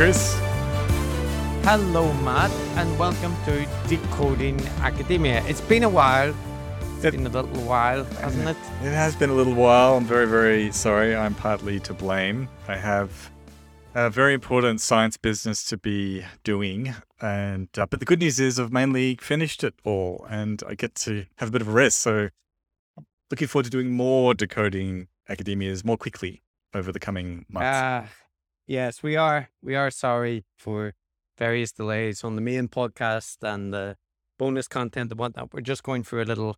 Hello, Chris. Hello, Matt, and welcome to Decoding Academia. It's been a while. It's It- been a little while, hasn't it? It has been a little while. I'm very, very sorry. I'm partly to blame. I have a very important science business to be doing, and uh, but the good news is I've mainly finished it all, and I get to have a bit of a rest. So, looking forward to doing more decoding academias more quickly over the coming months. Ah, yes, we are. We are sorry for various delays on the main podcast and the bonus content and whatnot. We're just going through a little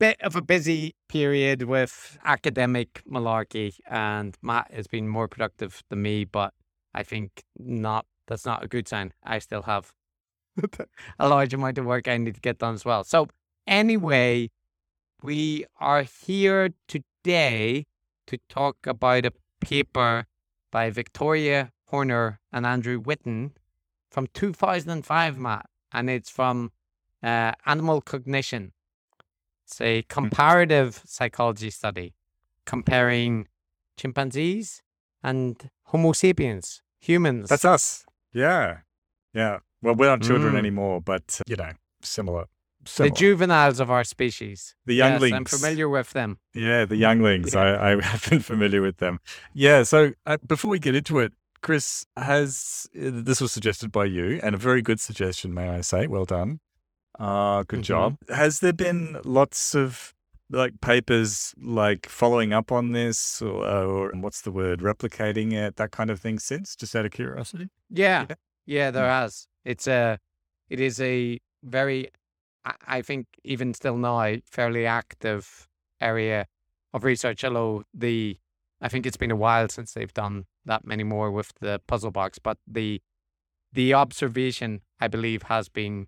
bit of a busy period with academic malarkey, and Matt has been more productive than me, but I think not. That's not a good sign. I still have a large amount of work I need to get done as well. So, anyway, we are here today to talk about a paper by Victoria Horner and Andrew Whiten from 2005, Matt, and it's from uh, Animal Cognition. It's a comparative psychology study comparing chimpanzees and Homo sapiens, humans. That's us. Yeah, yeah. Well, we're not children Mm. anymore, but you know, similar. The juveniles of our species. The Yes, younglings. I'm familiar with them. Yeah, the younglings. I, I have been familiar with them. Yeah. So uh, before we get into it, Chris has uh, this was suggested by you, and a very good suggestion, may I say. Well done. Uh, good Mhm. job. Has there been lots of like papers like following up on this, or, or what's the word, replicating it, that kind of thing since? Just out of curiosity. Yeah, Yeah. yeah, there has. It's a, it is a very, I- think even still now, fairly active area of research. Although the, I think it's been a while since they've done that many more with the puzzle box, but the, the observation I believe has been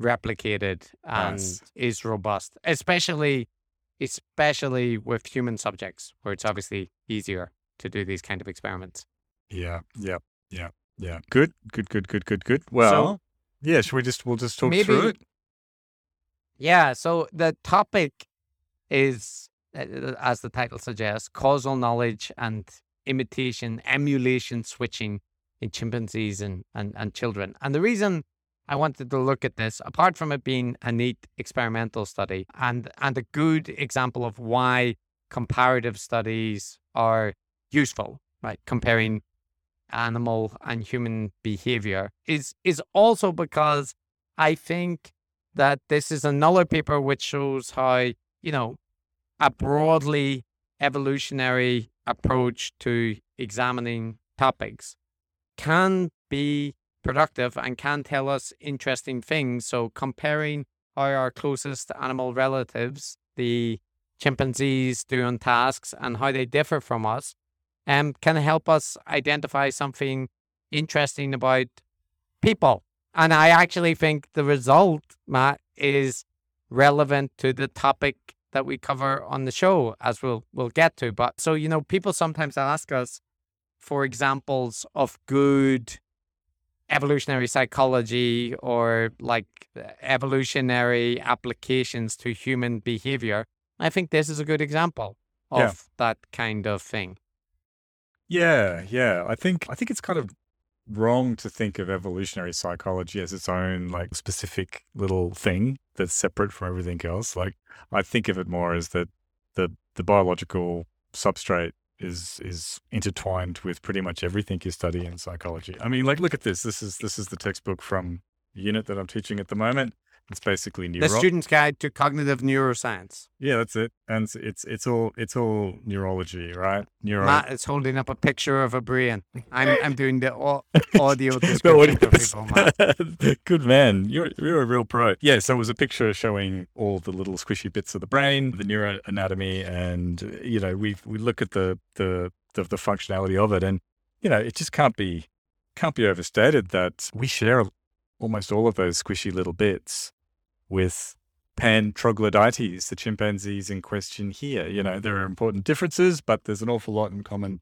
replicated and Nice. is robust, especially, especially with human subjects, where it's obviously easier to do these kind of experiments. Yeah. Yeah. Yeah. Yeah. Good. Good. Good. Good. Good. Good. Well. yeah. Should we just we'll just talk through it? Yeah, so the topic is, uh, as the title suggests, causal knowledge and imitation, emulation switching in chimpanzees and, and, and children. And the reason I wanted to look at this, apart from it being a neat experimental study and, and a good example of why comparative studies are useful, right? Comparing animal and human behavior is is also because I think that this is another paper which shows how, you know, a broadly evolutionary approach to examining topics can be productive and can tell us interesting things. So, comparing how our closest animal relatives, the chimpanzees, do on tasks and how they differ from us, um, can help us identify something interesting about people. And I actually think the result, Matt, is relevant to the topic that we cover on the show, as we'll we'll get to. But so you know, people sometimes ask us for examples of good evolutionary psychology or like evolutionary applications to human behavior. I think this is a good example of Yeah. that kind of thing. Yeah, yeah. I think I think it's kind of wrong to think of evolutionary psychology as its own like specific little thing that's separate from everything else. Like I think of it more as that the the biological substrate is is intertwined with pretty much everything you study in psychology. I mean, like look at this. This is this is the textbook from the unit that I'm teaching at the moment. It's basically The. Student's Guide to Cognitive Neuroscience. yeah, that's it. And it's, it's all it's all neurology, right? Neuro. Matt is holding up a picture of a brain. I'm I'm doing the au- audio description audio for people, Matt. Good man. You're you're a real pro. Yeah, so it was a picture showing all the little squishy bits of the brain, the neuroanatomy, and you know, we we look at the the the, the functionality of it and you know, it just can't be can't be overstated that we share almost all of those squishy little bits with pan troglodytes, the chimpanzees in question here. You know, there are important differences, but there's an awful lot in common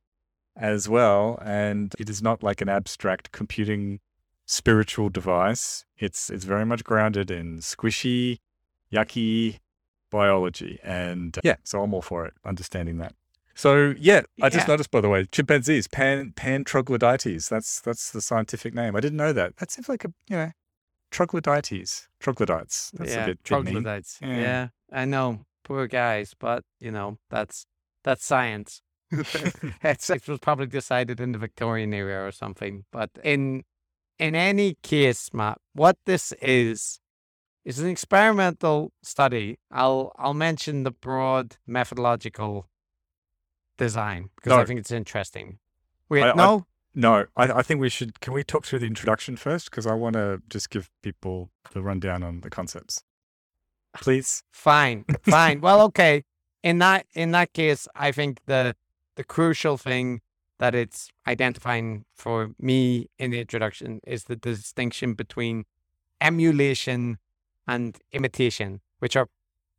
as well. And it is not like an abstract computing spiritual device. It's it's very much grounded in squishy, yucky biology. And yeah, so I'm all for it, understanding that. So yeah, I just Yeah. noticed by the way, chimpanzees pan pan troglodytes. That's that's the scientific name. I didn't know that. That seems like a you know troglodytes. Troglodytes. That's yeah, a bit, troglodytes. Yeah. Yeah. I know, poor guys, but you know that's that's science. it's, it was probably decided in the Victorian era or something. But in in any case, Matt, what this is is an experimental study. I'll I'll mention the broad methodological design because I think it's interesting. Wait, I- no, No, I, I think we should. Can we talk through the introduction first? Because I want to just give people the rundown on the concepts. Please. Fine, fine. well, okay. In that in that case, I think the the crucial thing that it's identifying for me in the introduction is the distinction between emulation and imitation, which are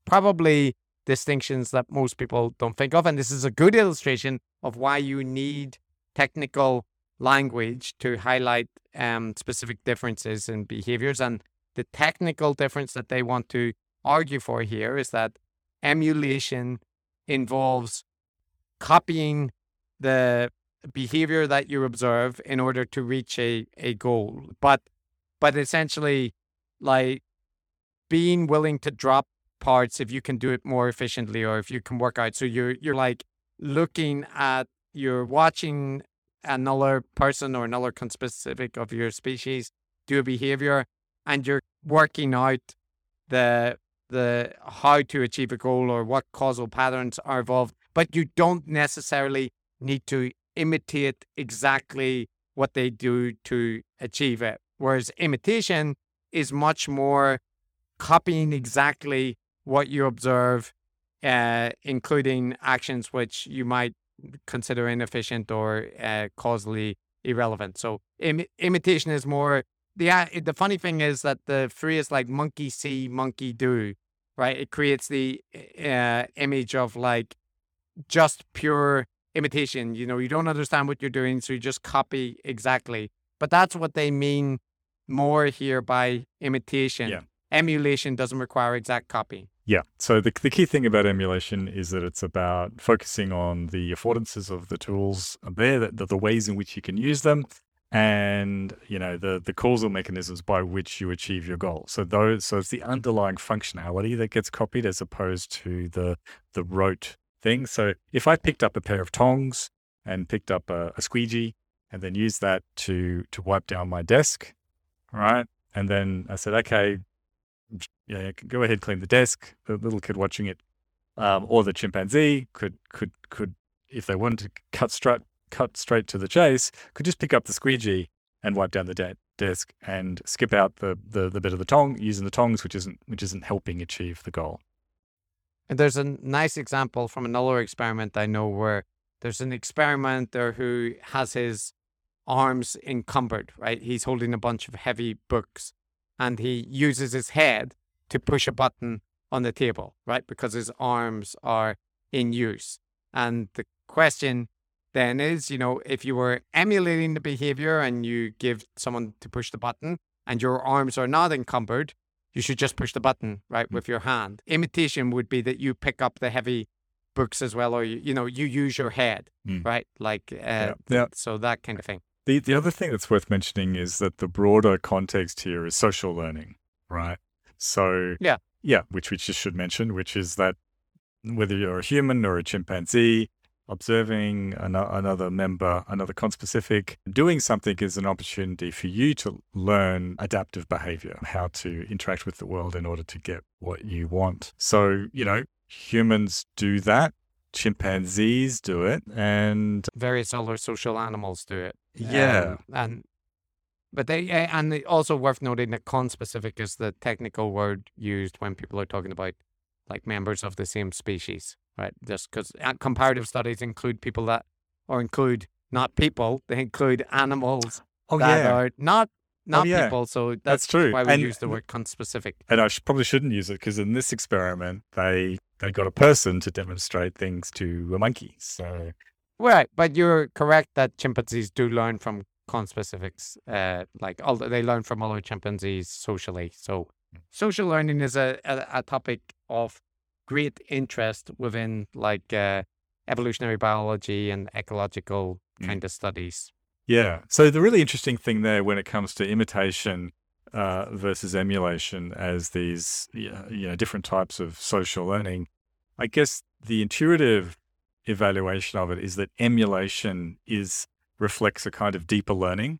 probably distinctions that most people don't think of. And this is a good illustration of why you need technical language to highlight um, specific differences in behaviors. And the technical difference that they want to argue for here is that emulation involves copying the behavior that you observe in order to reach a, a goal. But but essentially like being willing to drop parts if you can do it more efficiently or if you can work out. So you're you're like looking at you're watching another person or another conspecific of your species do a behavior and you're working out the the how to achieve a goal or what causal patterns are involved, but you don't necessarily need to imitate exactly what they do to achieve it. Whereas imitation is much more copying exactly what you observe, uh, including actions which you might consider inefficient or uh, causally irrelevant. So Im- imitation is more the uh, the funny thing is that the free is like monkey see, monkey do, right? It creates the uh, image of like just pure imitation. You know, you don't understand what you're doing, so you just copy exactly. But that's what they mean more here by imitation. Yeah. Emulation doesn't require exact copy. Yeah. So the, the key thing about emulation is that it's about focusing on the affordances of the tools there, the, the ways in which you can use them, and you know the the causal mechanisms by which you achieve your goal. So those so it's the underlying functionality that gets copied as opposed to the the rote thing. So if I picked up a pair of tongs and picked up a, a squeegee and then used that to to wipe down my desk, right? And then I said, okay, yeah, yeah, go ahead, clean the desk. The little kid watching it, um, or the chimpanzee could could could, if they wanted to cut straight cut straight to the chase, could just pick up the squeegee and wipe down the de- desk and skip out the, the the bit of the tong using the tongs, which isn't which isn't helping achieve the goal. And there's a nice example from another experiment I know where there's an experimenter who has his arms encumbered, right? He's holding a bunch of heavy books and he uses his head to push a button on the table, right? Because his arms are in use. And the question then is, you know, if you were emulating the behavior and you give someone to push the button and your arms are not encumbered, you should just push the button right Mm. with your hand. Imitation would be that you pick up the heavy books as well, or you, you know, you use your head, Mm. right? Like, uh, Yeah. Yeah. so that kind of thing. The the other thing that's worth mentioning is that the broader context here is social learning, right? So Yeah. yeah, which we just should mention, which is that whether you're a human or a chimpanzee, observing an, another member, another conspecific, doing something is an opportunity for you to learn adaptive behavior, how to interact with the world in order to get what you want. So you know, humans do that. Chimpanzees do it, and Various other social animals do it. yeah, Um, and but they uh, and also worth noting that conspecific is the technical word used when people are talking about like members of the same species, right? Just because comparative studies include people that or include not people, they include animals oh that yeah, are not not yeah. people. So that's, That's true. why we And- use the word conspecific. and I sh- probably shouldn't use it because in this experiment they they got a person to demonstrate things to a monkey. So Right, but you're correct that chimpanzees do learn from conspecifics. Uh, like all they learn from other chimpanzees socially. So social learning is a, a, a topic of great interest within like uh, evolutionary biology and ecological Mm. kind of studies. Yeah. So the really interesting thing there when it comes to imitation uh, versus emulation as these you know different types of social learning, I guess the intuitive evaluation of it is that emulation is reflects a kind of deeper learning,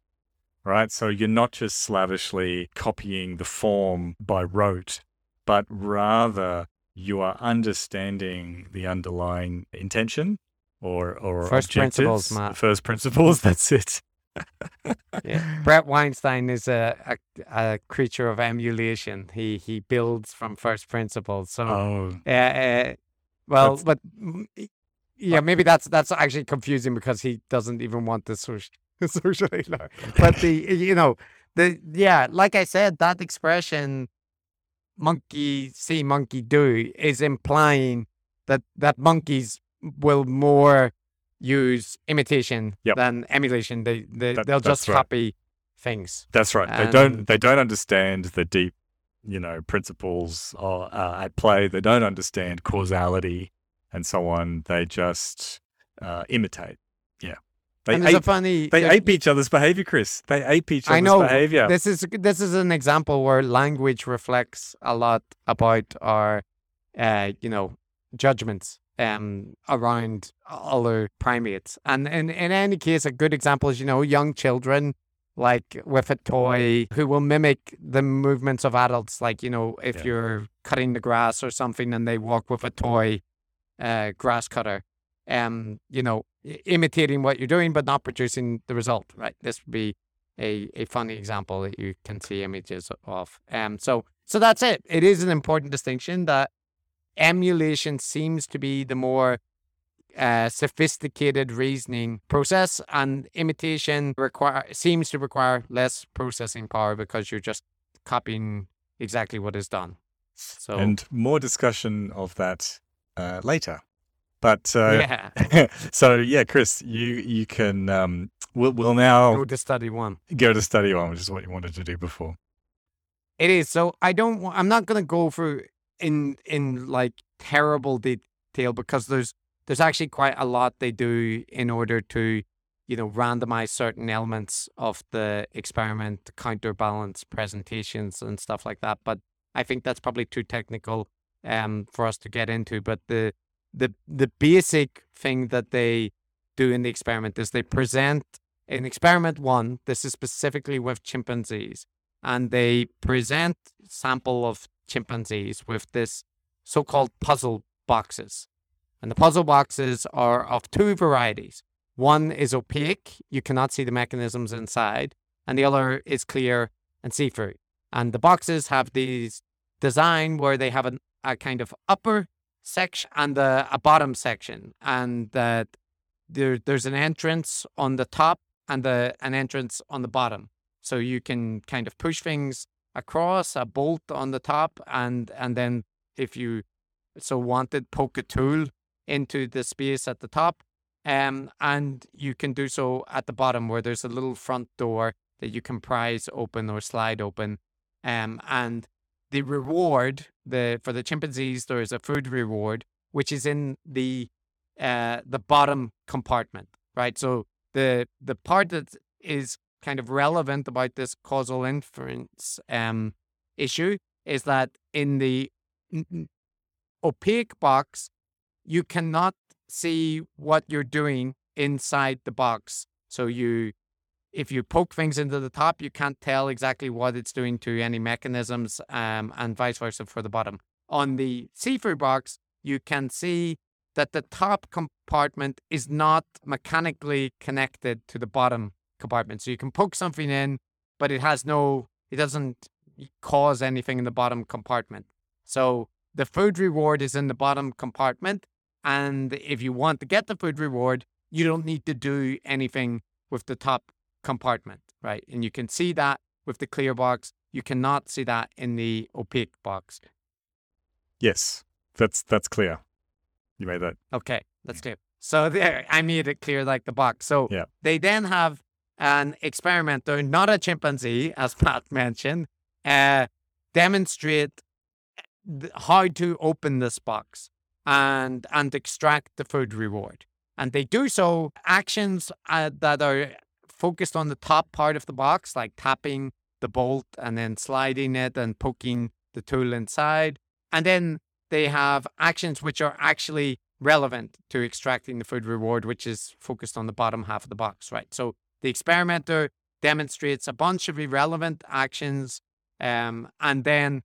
right? So you're not just slavishly copying the form by rote, but rather you are understanding the underlying intention or or First principles. First principles. That's it. Yeah. Bret Weinstein is a, a a creature of emulation. He he builds from first principles. So Oh, Uh, uh, well, That's- but yeah, maybe that's that's actually confusing because he doesn't even want the social socially learn. But the you know the yeah, like I said, that expression "monkey see, monkey do" is implying that that monkeys will more use imitation Yep. than emulation. They they That- they'll just right. copy things. that's right. They don't. They don't understand the deep, you know, principles are, uh, at play. They don't understand causality and so on. They just uh, imitate. Yeah. They and there's a ape, funny they ape each other's behavior, Chris. They ape each I other's know. behavior. This is this is an example where language reflects a lot about our, uh, you know, judgments um around other primates. And in in any case, a good example is you know young children like with a toy who will mimic the movements of adults. Like you know if Yeah. you're cutting the grass or something and they walk with a toy, uh, grass cutter. Um, you know, imitating what you're doing but not producing the result. Right. This would be a, a funny example that you can see images of. Um, so so that's it. It is an important distinction that emulation seems to be the more uh, sophisticated reasoning process, and imitation require seems to require less processing power because you're just copying exactly what is done. So and more discussion of that uh, later. But uh, yeah, so yeah, Chris, you you can um, we'll we'll now go to study one. go to study one, which is what you wanted to do before. It is. So I don't. I'm not going to go through in in like terrible detail because there's there's actually quite a lot they do in order to you know randomize certain elements of the experiment, counterbalance presentations and stuff like that. But I think that's probably too technical um for us to get into. But the the the basic thing that they do in the experiment is they present in experiment one. This is specifically with chimpanzees and they present sample of chimpanzees with this so-called puzzle boxes. And the puzzle boxes are of two varieties. One is opaque, you cannot see the mechanisms inside, and the other is clear and see-through. And the boxes have these design where they have an, a kind of upper section and a, a bottom section, and that there, there's an entrance on the top and the, an entrance on the bottom. So you can kind of push things across a bolt on the top and and then if you so wanted poke a tool into the space at the top um and you can do so at the bottom where there's a little front door that you can prise open or slide open um and the reward the for the chimpanzees there is a food reward which is in the uh the bottom compartment right so the the part that is kind of relevant about this causal inference um, issue is that in the opaque box, you cannot see what you're doing inside the box. So you, if you poke things into the top, you can't tell exactly what it's doing to any mechanisms, um, and vice versa for the bottom. On the see-through box, you can see that the top compartment is not mechanically connected to the bottom compartment. So you can poke something in, but it has no, it doesn't cause anything in the bottom compartment. So the food reward is in the bottom compartment. And if you want to get the food reward, you don't need to do anything with the top compartment, right? And you can see that with the clear box. You cannot see that in the opaque box. Yes, that's that's clear. You made that. Okay, that's clear. So there, I made it clear like the box. So Yeah. they then have an experimenter, not a chimpanzee, as Matt mentioned, uh, demonstrate th- how to open this box. and and extract the food reward. And they do so actions uh, that are focused on the top part of the box, like tapping the bolt and then sliding it and poking the tool inside. And then they have actions which are actually relevant to extracting the food reward, which is focused on the bottom half of the box, right? So the experimenter demonstrates a bunch of irrelevant actions um, and then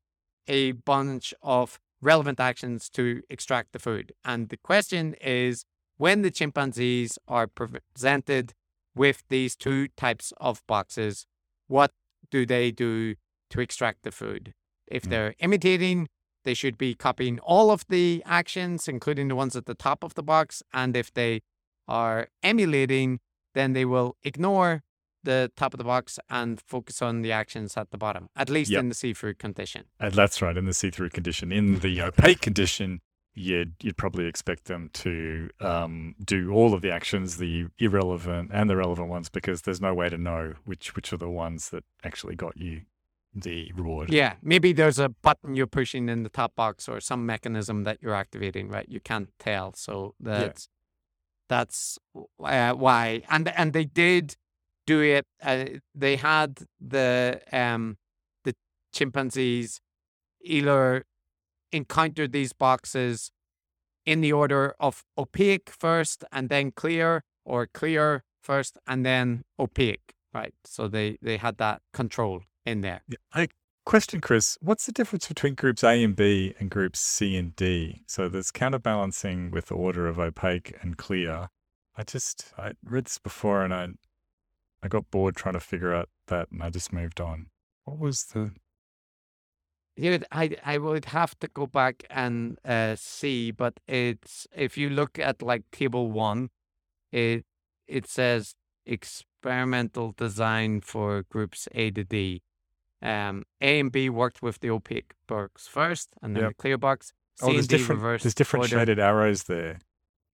a bunch of relevant actions to extract the food. And the question is when the chimpanzees are presented with these two types of boxes, what do they do to extract the food? If hmm. they're imitating, they should be copying all of the actions, including the ones at the top of the box. And if they are emulating, then they will ignore the top of the box and focus on the actions at the bottom, at least yep. in the see through condition. And that's right, in the see through condition. In the opaque condition, you'd, you'd probably expect them to um, do all of the actions, the irrelevant and the relevant ones, because there's no way to know which, which are the ones that actually got you the reward. Yeah, maybe there's a button you're pushing in the top box or some mechanism that you're activating, right? You can't tell, so that's yeah. that's uh, why. And and they did do it. Uh, they had the um the chimpanzees either encountered these boxes in the order of opaque first and then clear, or clear first and then opaque, right? So they they had that control in there. I question, Chris, what's the difference between groups A and B and groups C and D? So there's counterbalancing with the order of opaque and clear. I just I read this before and I I got bored trying to figure out that and I just moved on. What was the I I would have to go back and uh, see, but it's if you look at like table one, it it says experimental design for groups A to D. Um, A and B worked with the opaque box first, and then yep. the clear box. C oh, there's different. There's different order. shaded arrows there.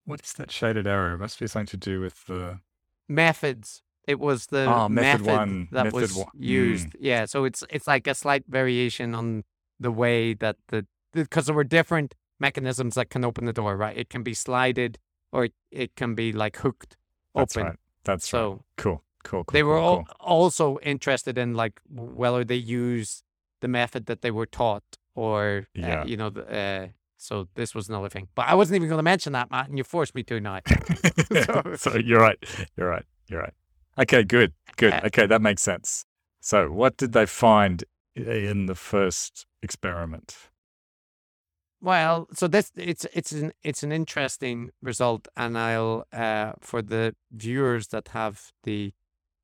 What is that shaded arrow? It must be something to do with the methods. It was the oh, method, method one, that method was one. used. Mm. Yeah, so it's it's like a slight variation on the way that the because there were different mechanisms that can open the door. Right, it can be slided or it, it can be like hooked That's open. Right. That's so right. Cool cool, cool they were cool, cool. also interested in like whether they use the method that they were taught or uh, yeah. uh, you know uh, so this was another thing but i wasn't even going to mention that matt and you forced me to now so, so, you're right you're right you're right okay good good okay that makes sense so what did they find in the first experiment well, so this it's it's an it's an interesting result, and I'll uh, for the viewers that have the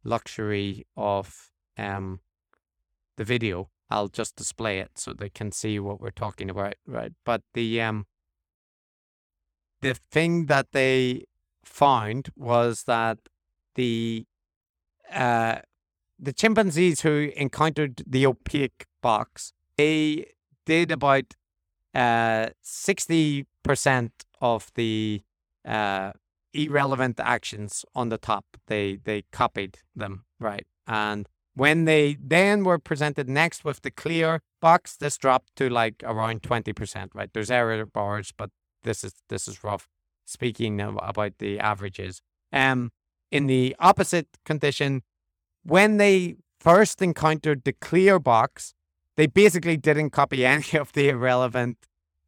luxury of um, the video. I'll just display it so they can see what we're talking about, right? But the um, the thing that they found was that the uh, the chimpanzees who encountered the opaque box, they did about uh, sixty percent of the uh, irrelevant actions on the top. They they copied them, right? And when they then were presented next with the clear box, this dropped to like around 20%, right? There's error bars, but this is this is rough speaking about the averages. Um in the opposite condition, when they first encountered the clear box, they basically didn't copy any of the irrelevant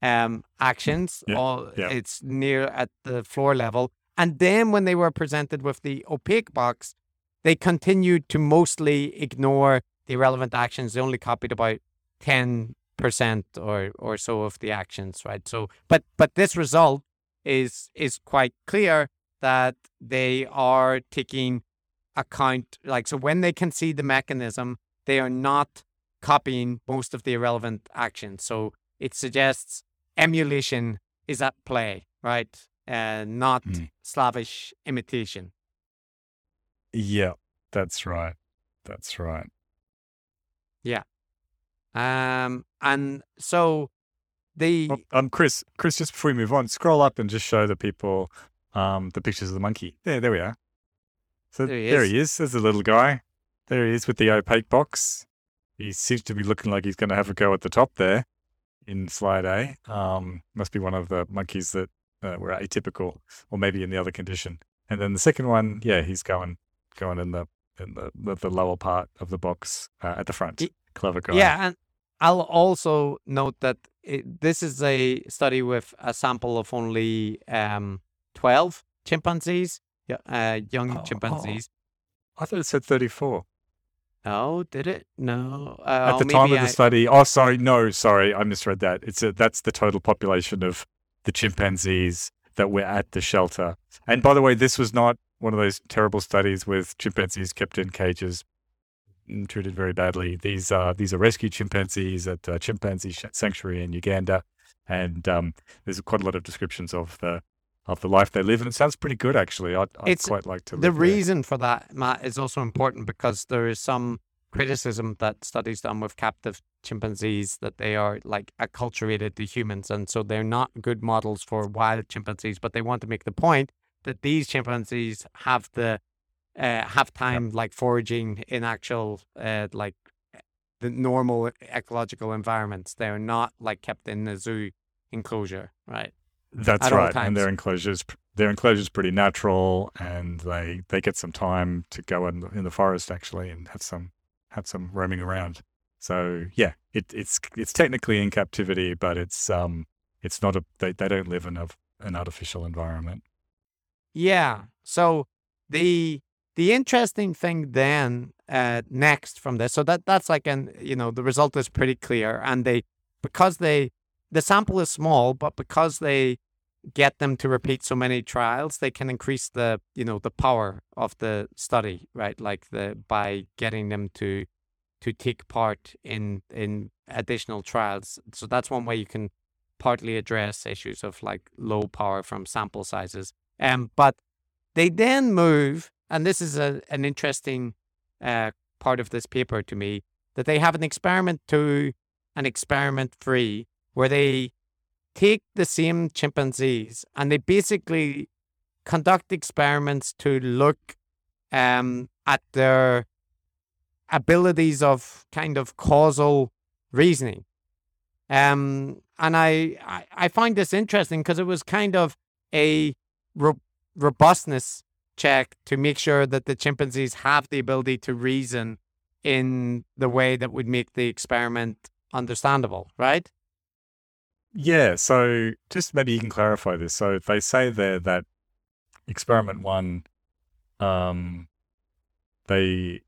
um, actions. Yeah, All yeah. it's near at the floor level. And then when they were presented with the opaque box, they continued to mostly ignore the irrelevant actions. They only copied about 10% or, or so of the actions, right? So, but, but this result is, is quite clear that they are taking account, like, so when they can see the mechanism, they are not copying most of the irrelevant actions. So it suggests emulation is at play, right? and not mm. slavish imitation. Yeah, that's right. That's right. Yeah. Um, and so the um, Chris, Chris, just before we move on, scroll up and just show the people um the pictures of the monkey. There, there we are. So there he, there he is. There's a little guy. There he is with the opaque box. He seems to be looking like he's going to have a go at the top there. in slide A. Um, must be one of the monkeys that uh, were atypical, or maybe in the other condition. And then the second one, yeah, he's going going in the in the the, the lower part of the box uh, at the front. Clever guy. Yeah, and I'll also note that it, this is a study with a sample of only um, 12 chimpanzees, yeah, uh, young Oh, oh. chimpanzees. I thought it said thirty-four Oh, did it? No. Uh, at the time of maybe the I- study. Oh, sorry, no, sorry, I misread that. It's a, that's the total population of the chimpanzees that were at the shelter. And by the way, this was not one of those terrible studies with chimpanzees kept in cages and treated very badly. These are these are rescue chimpanzees at a chimpanzee sanctuary in Uganda, and um, there's quite a lot of descriptions of the of the life they live, and it sounds pretty good actually. I'd, I'd quite like to. The live there. reason for that, Matt, is also important because there is some criticism that studies done with captive chimpanzees that they are like acculturated to humans, and so they're not good models for wild chimpanzees. But they want to make the point that these chimpanzees have the uh, have time like foraging in actual uh, like the normal ecological environments. They're not like kept in the zoo enclosure, right? That's right. and their enclosures their enclosures pretty natural, and they they get some time to go in the, in the forest actually and have some have some roaming around. So yeah, it, it's it's technically in captivity, but it's um it's not a they, they don't live in a, an artificial environment. Yeah. So the the interesting thing then uh, next from this, so that that's like an you know the result is pretty clear, and they because they the sample is small, but because they get them to repeat so many trials, they can increase the you know the power of the study, right? Like the by getting them to to take part in in additional trials. So that's one way you can partly address issues of like low power from sample sizes. Um, but they then move, and this is a, an interesting uh, part of this paper to me, that they have an experiment two and experiment three, where they take the same chimpanzees and they basically conduct experiments to look um, at their abilities of kind of causal reasoning. Um, and I, I, I find this interesting because it was kind of a ro- robustness check to make sure that the chimpanzees have the ability to reason in the way that would make the experiment understandable, right? Yeah, so just maybe you can clarify this. So they say there that experiment one, um, they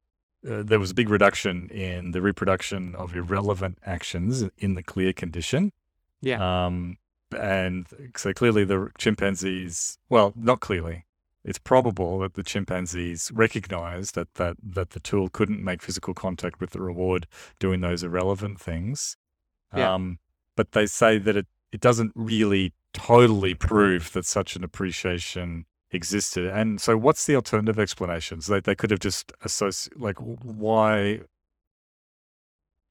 uh, there was a big reduction in the reproduction of irrelevant actions in the clear condition. Yeah. Um, and so clearly the chimpanzees, well, not clearly. It's probable that the chimpanzees recognized that, that, that the tool couldn't make physical contact with the reward doing those irrelevant things. Yeah. Um, but they say that it, it doesn't really totally prove that such an appreciation existed. And so, what's the alternative explanations? They they could have just associated like why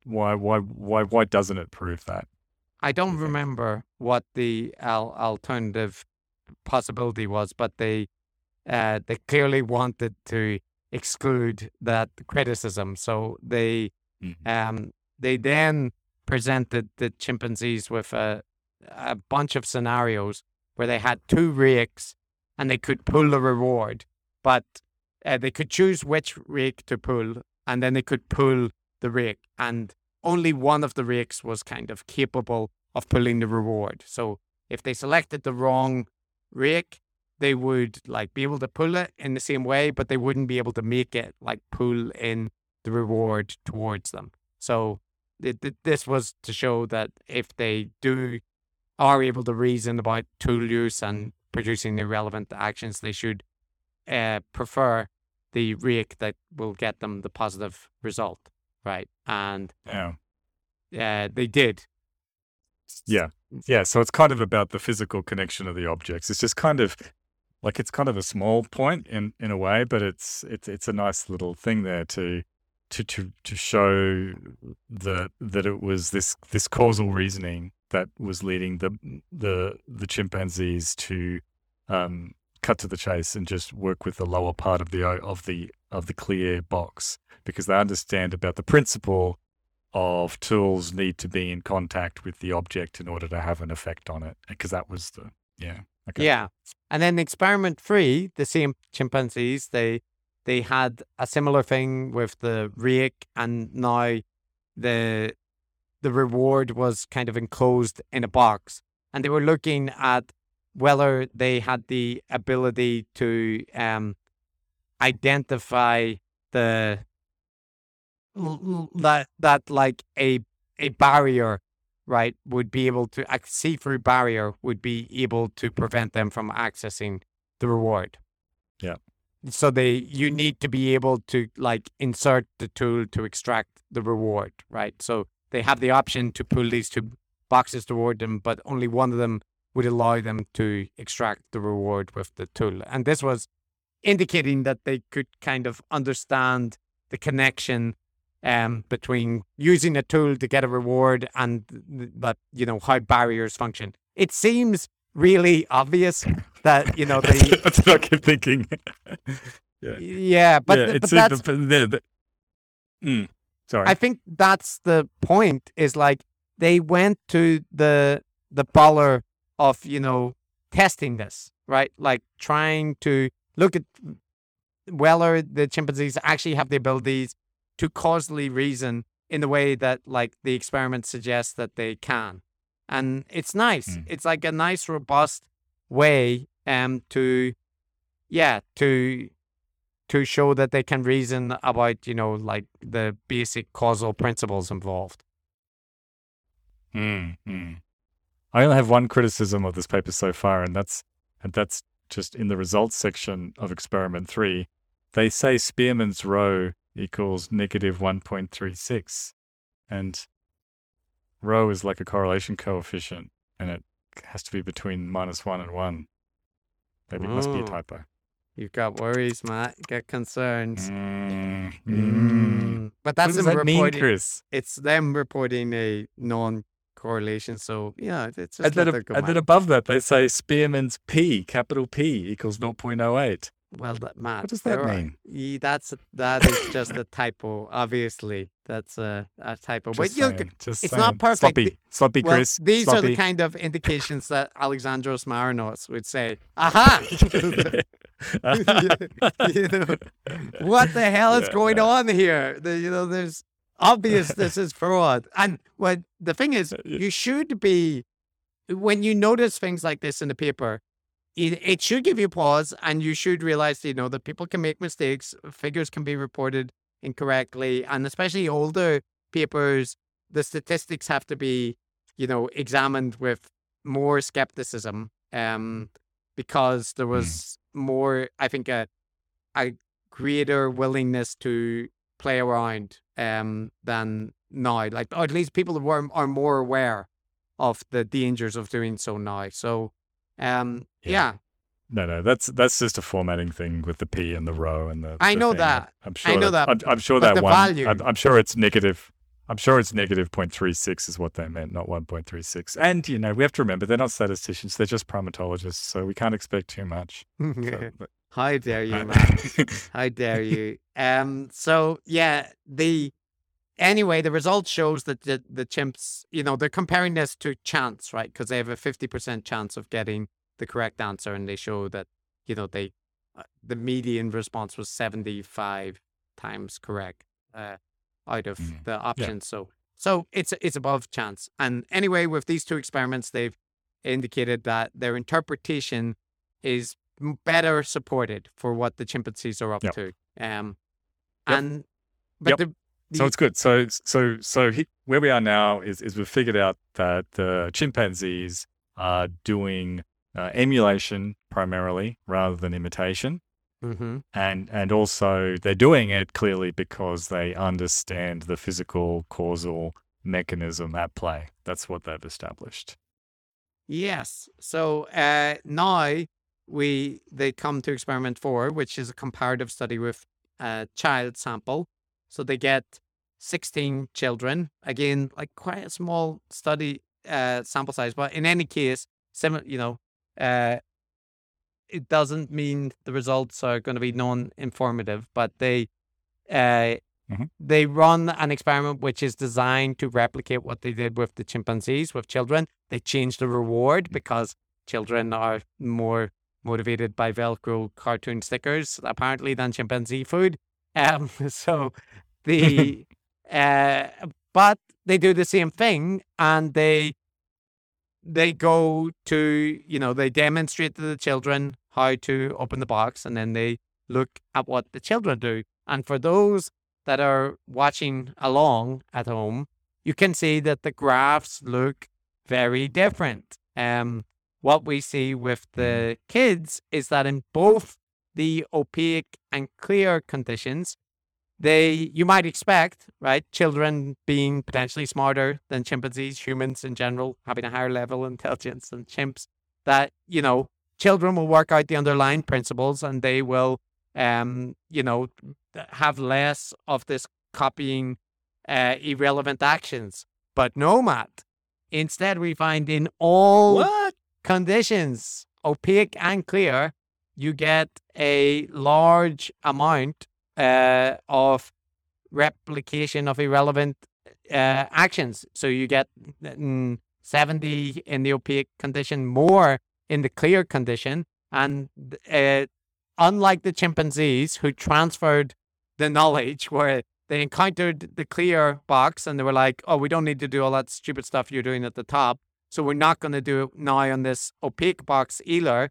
why why why why doesn't it prove that? I don't remember what the al- alternative possibility was, but they uh, they clearly wanted to exclude that criticism. So they Mhm. um, they then presented the chimpanzees with a a bunch of scenarios where they had two rakes and they could pull the reward, but uh, they could choose which rake to pull, and then they could pull the rake, and only one of the rakes was kind of capable of pulling the reward. So if they selected the wrong rake, they would like be able to pull it in the same way, but they wouldn't be able to make it like pull in the reward towards them. So th- th- this was to show that if they do are able to reason about tool use and producing the relevant actions, they should uh, prefer the rake that will get them the positive result, right? And Yeah. uh, they did. Yeah. Yeah. So it's kind of about the physical connection of the objects. It's just kind of like it's kind of a small point in, in a way, but it's it's it's a nice little thing there to to to to show that that it was this this causal reasoning that was leading the the the chimpanzees to um, cut to the chase and just work with the lower part of the of the of the clear box because they understand about the principle of tools need to be in contact with the object in order to have an effect on it. Because that was the yeah. Okay. Yeah. And then experiment three, the same chimpanzees, they they had a similar thing with the rake and now the the reward was kind of enclosed in a box. And they were looking at whether they had the ability to um, identify the that that like a a barrier right would be able to a see-through barrier would be able to prevent them from accessing the reward Yeah. So they you need to be able to like insert the tool to extract the reward right? So they have the option to pull these two boxes toward them but only one of them would allow them to extract the reward with the tool. And this was indicating that they could kind of understand the connection um, between using a tool to get a reward and but you know how barriers function. It seems really obvious that you know the that's what I keep thinking. yeah, yeah, but, yeah, but it's that's the, the, the, mm, sorry. I think that's the point. Is like they went to the the baller of you know testing this right, like trying to look at whether the chimpanzees actually have the abilities to causally reason in the way that like the experiment suggests that they can. And it's nice. Mm. It's like a nice, robust way um to yeah, to to show that they can reason about, you know, like the basic causal principles involved. Mm, mm. I only have one criticism of this paper so far, and that's and that's just in the results section of experiment three. They say Spearman's rho equals negative one point three six, and rho is like a correlation coefficient, and it has to be between minus one and one. Maybe it must be a Oh. typo. You've got worries, Matt. Get got concerns. Mm, mm. But What that's does them that mean, reporting. Chris? It's them reporting a non-correlation. So yeah, it's just And then, let ab- go, and then above that, they say Spearman's P, capital P, equals 0.08. Well, that, Matt, What does that there are- mean? Ye- that's that is just a typo. Obviously, that's a, a typo. but Just you saying, just it's not perfect. Sloppy, sloppy, well, Chris. these are the kind of indications that Alexandros Marinos would say. Aha! you know, what the hell is Yeah. going on here? The, you know, there's obvious this is fraud. And what the thing is, you should be when you notice things like this in the paper. It, it should give you pause, and you should realize, you know, that people can make mistakes. Figures can be reported incorrectly, and especially older papers, the statistics have to be, you know, examined with more skepticism. Um, because there was more, I think, a a greater willingness to play around um than now. Like, or at least people were are more aware of the dangers of doing so now. So, um, Yeah. yeah, No, no, that's that's just a formatting thing with the P and the rho and the. I the know thing. that. I'm sure. know that, I'm, I'm sure that one. value- I'm, I'm sure it's negative. I'm sure it's negative 0.36 is what they meant, not 1.36. And you know, we have to remember they're not statisticians; they're just primatologists, so we can't expect too much. So, but- How dare you, man? How dare you? Um. So yeah, the anyway, the result shows that the the chimps, you know, they're comparing this to chance, right? Because they have a fifty percent chance of getting the correct answer, and they show that you know they uh, the median response was seventy five times correct uh, out of Mhm. the options. So so it's it's above chance. And anyway, with these two experiments, they've indicated that their interpretation is better supported for what the chimpanzees are up Yep. to. Um, Yep. and but Yep. the, So it's good. So so so he, where we are now is is we've figured out that the chimpanzees are doing uh, emulation primarily rather than imitation, Mhm. and and also they're doing it clearly because they understand the physical causal mechanism at play. That's what they've established. Yes. So uh, now we they come to experiment four, which is a comparative study with a child sample. So they get sixteen children. Again, like quite a small study uh, sample size, but in any case, similar. You know, uh, it doesn't mean the results are going to be non-informative, but they uh, Mhm. they run an experiment which is designed to replicate what they did with the chimpanzees, with children. They change the reward because children are more motivated by Velcro cartoon stickers, apparently, than chimpanzee food. Um, so the uh, but they do the same thing and they they go to you know they demonstrate to the children how to open the box and then they look at what the children do. And for those that are watching along at home you can see that the graphs look very different. Um what we see with the kids is that in both the opaque and clear conditions they you might expect right children being potentially smarter than chimpanzees humans in general having a higher level of intelligence than chimps that you know children will work out the underlying principles and they will um you know have less of this copying uh, irrelevant actions but no matt instead we find in all What? conditions, opaque and clear, you get a large amount uh, of replication of irrelevant uh, actions. So you get mm, 70 in the opaque condition, more in the clear condition. And uh, unlike the chimpanzees who transferred the knowledge where they encountered the clear box and they were like, oh, we don't need to do all that stupid stuff you're doing at the top. So we're not going to do it now on this opaque box either.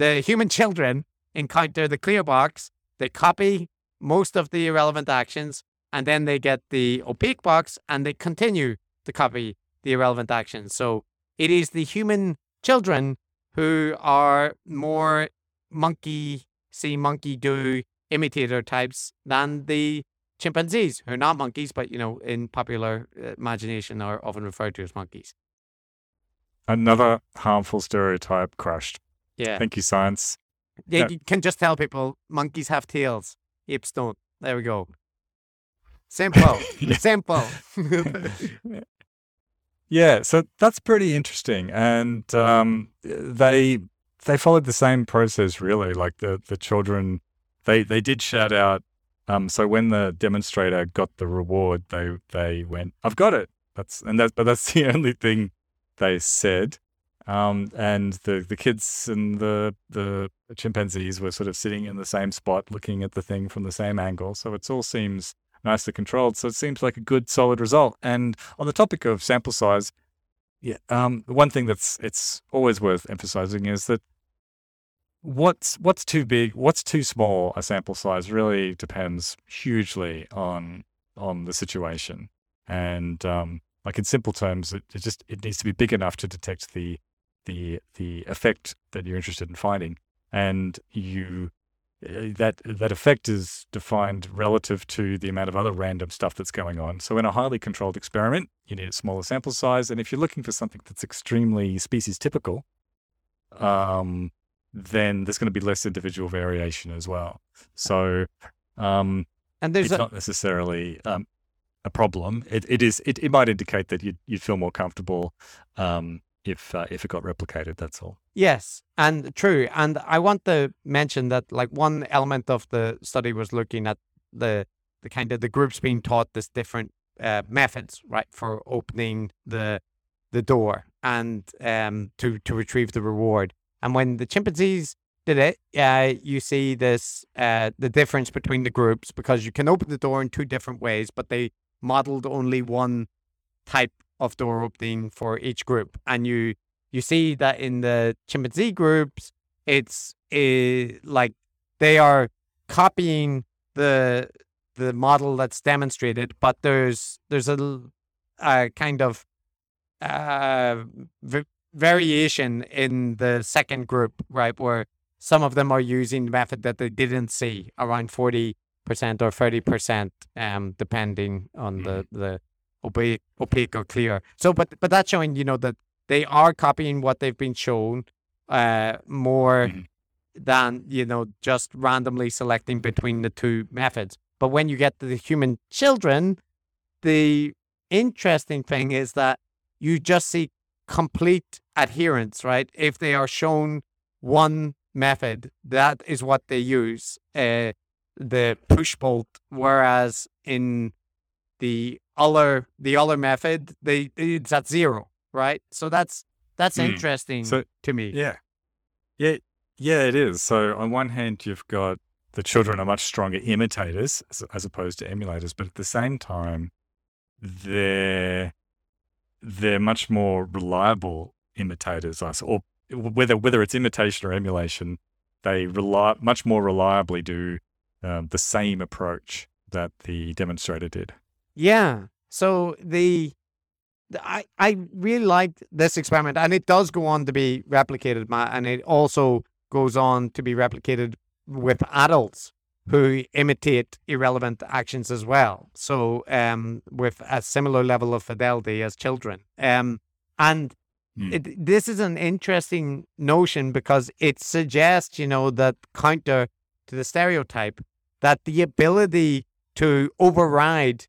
The human children encounter the clear box, they copy most of the irrelevant actions, and then they get the opaque box and they continue to copy the irrelevant actions. So it is the human children who are more monkey see, monkey do imitator types than the chimpanzees, who are not monkeys, but you know, in popular uh, imagination are often referred to as monkeys. Another harmful stereotype crushed. Yeah. Thank you, science. Yeah, you can just tell people monkeys have tails, apes don't. There we go. Simple. Simple. Yeah, so that's pretty interesting, and um, they they followed the same process really. Like the the children, they they did shout out. Um, so when the demonstrator got the reward, they they went, "I've got it." That's and that, but that's the only thing they said. Um, and the the kids and the the chimpanzees were sort of sitting in the same spot, looking at the thing from the same angle. So it all seems nicely controlled. So it seems like a good, solid result. And on the topic of sample size, yeah, um, one thing that's it's always worth emphasizing is that what's what's too big, what's too small a sample size really depends hugely on on the situation. And um, like in simple terms, it, it just it needs to be big enough to detect the the the effect that you're interested in finding, and you uh, that that effect is defined relative to the amount of other random stuff that's going on. So in a highly controlled experiment, you need a smaller sample size, and if you're looking for something that's extremely species typical, um, then there's going to be less individual variation as well. So um, and there's it's a, not necessarily um, a problem. It, it is. It, it might indicate that you'd, you'd feel more comfortable um, if uh, if it got replicated. That's all. Yes, and true. And I want to mention that like one element of the study was looking at the the kind of the groups being taught this different uh, methods, right, for opening the the door and um to to retrieve the reward. And when the chimpanzees did it, uh, you see this uh the difference between the groups because you can open the door in two different ways, but they modeled only one type of door opening for each group, and you you see that in the chimpanzee groups, it's uh, like they are copying the the model that's demonstrated, but there's there's a kind of uh, v- variation in the second group, right, where some of them are using the method that they didn't see, around forty percent or thirty percent, um, depending on the the opaque, opaque or clear. So, but but that's showing you know that they are copying what they've been shown uh, more Mhm. than you know just randomly selecting between the two methods. But when you get to the human children, the interesting thing is that you just see complete adherence, right? If they are shown one method, that is what they use. Uh, the push bolt, whereas in the other the other method, they it's at zero, right? So that's that's Mm. interesting So- to me. Yeah. Yeah. Yeah, it is. So on one hand, you've got the children are much stronger imitators as, as opposed to emulators, but at the same time, they're they're much more reliable imitators. I s- Or whether whether it's imitation or emulation, they rely much more reliably do um, the same approach that the demonstrator did. Yeah. So the, the- I I really liked this experiment, and it does go on to be replicated, Matt, and it also goes on to be replicated with adults who imitate irrelevant actions as well. So um, with a similar level of fidelity as children. Um, and Hmm. it, this is an interesting notion because it suggests, you know, that counter to the stereotype that the ability to override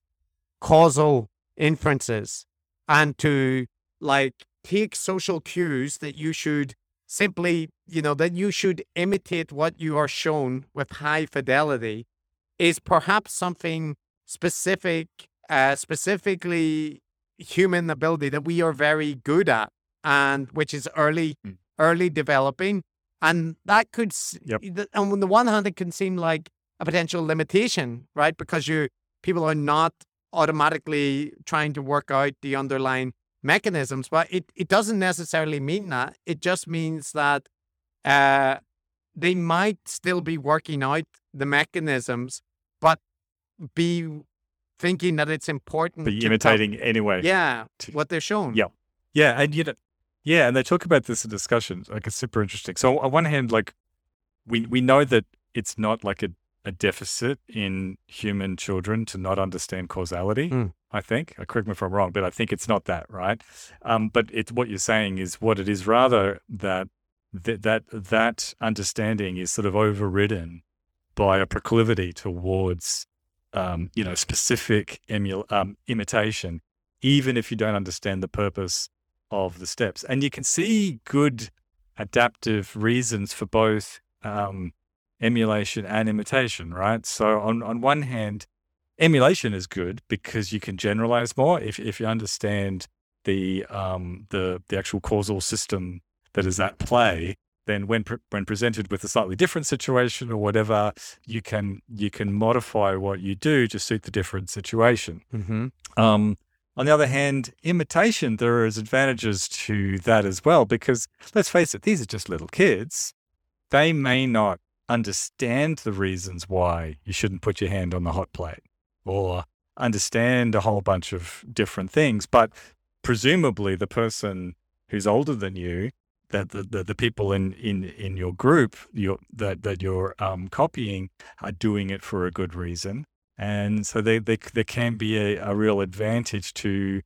causal inferences and to like take social cues that you should simply, you know, that you should imitate what you are shown with high fidelity is perhaps something specific, uh, specifically human ability that we are very good at and which is early, Mm. early developing. And that could, Yep. and on the one hand, it can seem like a potential limitation, right? Because you people are not automatically trying to work out the underlying mechanisms, but it, it doesn't necessarily mean that. It just means that uh, they might still be working out the mechanisms, but be thinking that it's important. Co- imitating anyway. yeah, to- what they're shown. Yeah. Yeah, and you know, yeah, and they talk about this in discussions. Like it's super interesting. So on one hand, like we we know that it's not like a, a deficit in human children to not understand causality. Mm. I think. Uh, Correct me if I'm wrong, but I think it's not that, right? Um, but it's what you're saying is what it is rather that that that that understanding is sort of overridden by a proclivity towards um, you know specific emul- um, imitation, even if you don't understand the purpose of the steps. And you can see good adaptive reasons for both um, emulation and imitation, right? So on on one hand, emulation is good because you can generalize more if if you understand the um, the the actual causal system that is at play. Then when pre- when presented with a slightly different situation or whatever, you can you can modify what you do to suit the different situation. Mm-hmm. Um, on the other hand, imitation, there is advantages to that as well, because let's face it, these are just little kids. They may not understand the reasons why you shouldn't put your hand on the hot plate or understand a whole bunch of different things. But presumably, the person who's older than you, that the, the, the people in, in, in your group your, that, that you're um, copying are doing it for a good reason and so they, they, there can be a, a real advantage to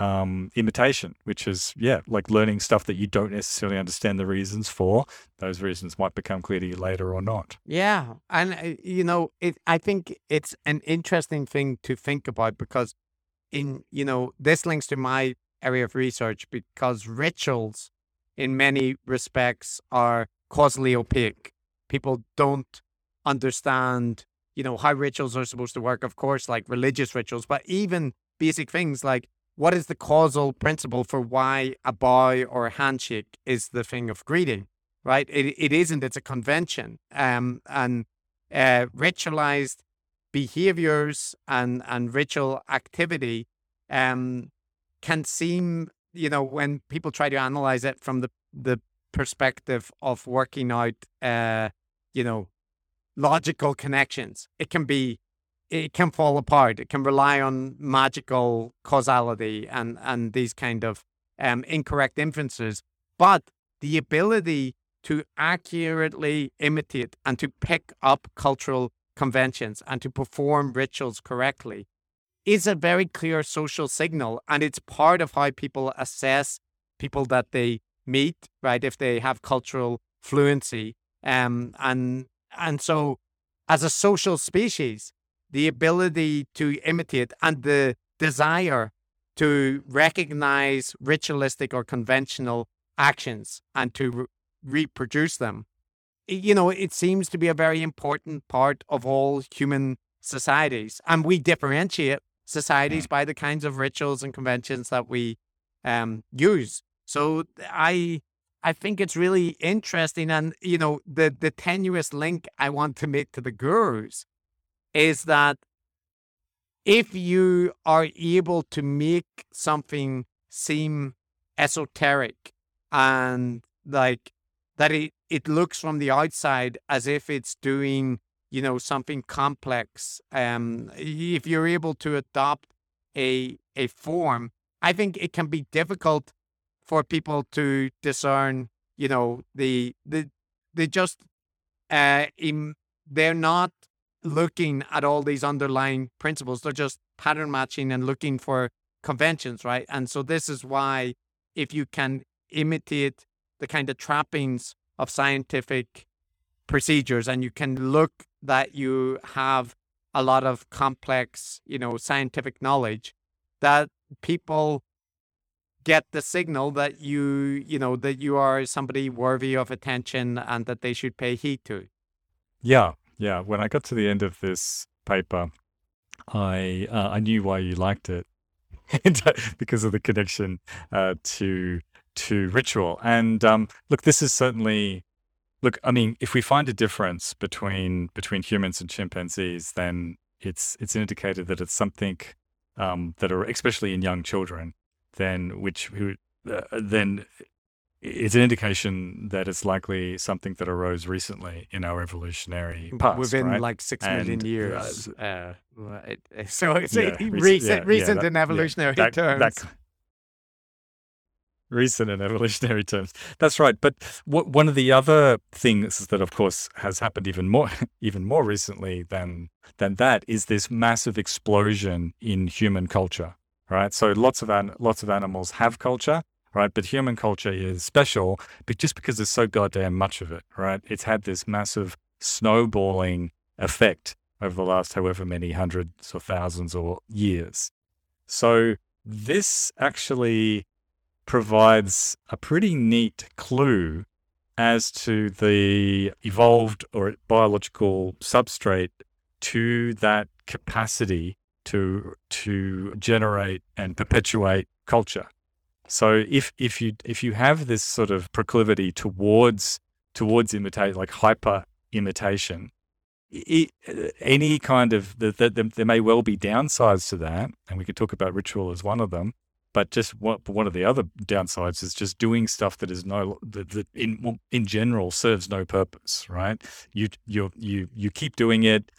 um, imitation, which is yeah, like learning stuff that you don't necessarily understand the reasons for. Those reasons might become clear to you later or not. Yeah, and uh, you know, it. I think it's an interesting thing to think about because, in you know, this links to my area of research because rituals, in many respects, are causally opaque. People don't understand, you know, how rituals are supposed to work. Of course, like religious rituals, but even basic things like what is the causal principle for why a bow or a handshake is the thing of greeting right? It it isn't. It's a convention. Um, and uh, ritualized behaviors and and ritual activity, um, can seem you know when people try to analyze it from the the perspective of working out, uh, you know, logical connections. It can be. It can fall apart. It can rely on magical causality and and these kind of um, incorrect inferences. But the ability to accurately imitate and to pick up cultural conventions and to perform rituals correctly is a very clear social signal. And it's part of how people assess people that they meet, right? If they have cultural fluency. Um, and, and so as a social species, the ability to imitate and the desire to recognize ritualistic or conventional actions and to re- reproduce them you know, it seems to be a very important part of all human societies. And we differentiate societies by the kinds of rituals and conventions that we um, use. So I I think it's really interesting. And, you know, the, the tenuous link I want to make to the gurus is that if you are able to make something seem esoteric and like that it, it looks from the outside as if it's doing, you know, something complex. Um, if you're able to adopt a a form, I think it can be difficult for people to discern, you know, the the they just uh they're not looking at all these underlying principles. They're just pattern matching and looking for conventions, right? And so this is why if you can imitate the kind of trappings of scientific procedures and you can look that you have a lot of complex, you know, scientific knowledge that people get the signal that you, you know, that you are somebody worthy of attention and that they should pay heed to. Yeah, yeah. When I got to the end of this paper, I uh, I knew why you liked it because of the connection uh, to to ritual. And um, look, this is certainly look. I mean, if we find a difference between between humans and chimpanzees, then it's it's an indicator that it's something um, that are especially in young children, then which who uh, then it's an indication that it's likely something that arose recently in our evolutionary past, within right? like six million And, uh, years. Uh, it- so it's Yeah, recent- recent, yeah, yeah, recent that- in yeah, evolutionary that- terms. that- recent in evolutionary terms. That's right. But what, one of the other things that, of course, has happened even more, even more recently than than that is this massive explosion in human culture. Right. So lots of an, lots of animals have culture. Right. But human culture is special, but just because there's so goddamn much of it. Right. It's had this massive snowballing effect over the last however many hundreds or thousands or years. So this actually provides a pretty neat clue as to the evolved or biological substrate to that capacity to to generate and perpetuate culture. So if if you if you have this sort of proclivity towards towards imitate like hyper imitation, it, any kind of the, the, the, there may well be downsides to that, and we could talk about ritual as one of them. But just what one of the other downsides is just doing stuff that is no that, that in in general serves no purpose, right? You you you you keep doing it.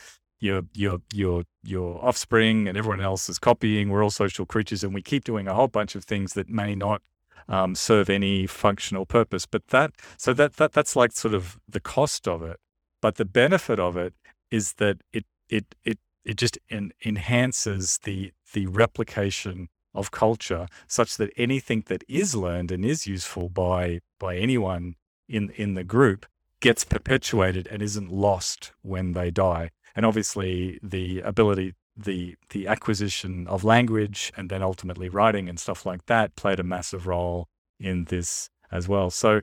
Your your your your offspring and everyone else is copying. We're all social creatures, and we keep doing a whole bunch of things that may not um, serve any functional purpose. But that so that that that's like sort of the cost of it. But the benefit of it is that it it it it just en- enhances the the replication of culture such that anything that is learned and is useful by by anyone in in the group gets perpetuated and isn't lost when they die and obviously the ability the the acquisition of language and then ultimately writing and stuff like that played a massive role in this as well. So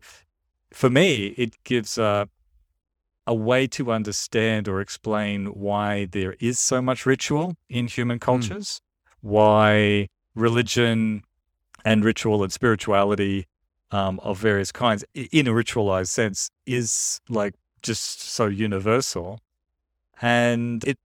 for me it gives a a way to understand or explain why there is so much ritual in human cultures, why religion and ritual and spirituality um, of various kinds, in a ritualized sense, is like just so universal, and it.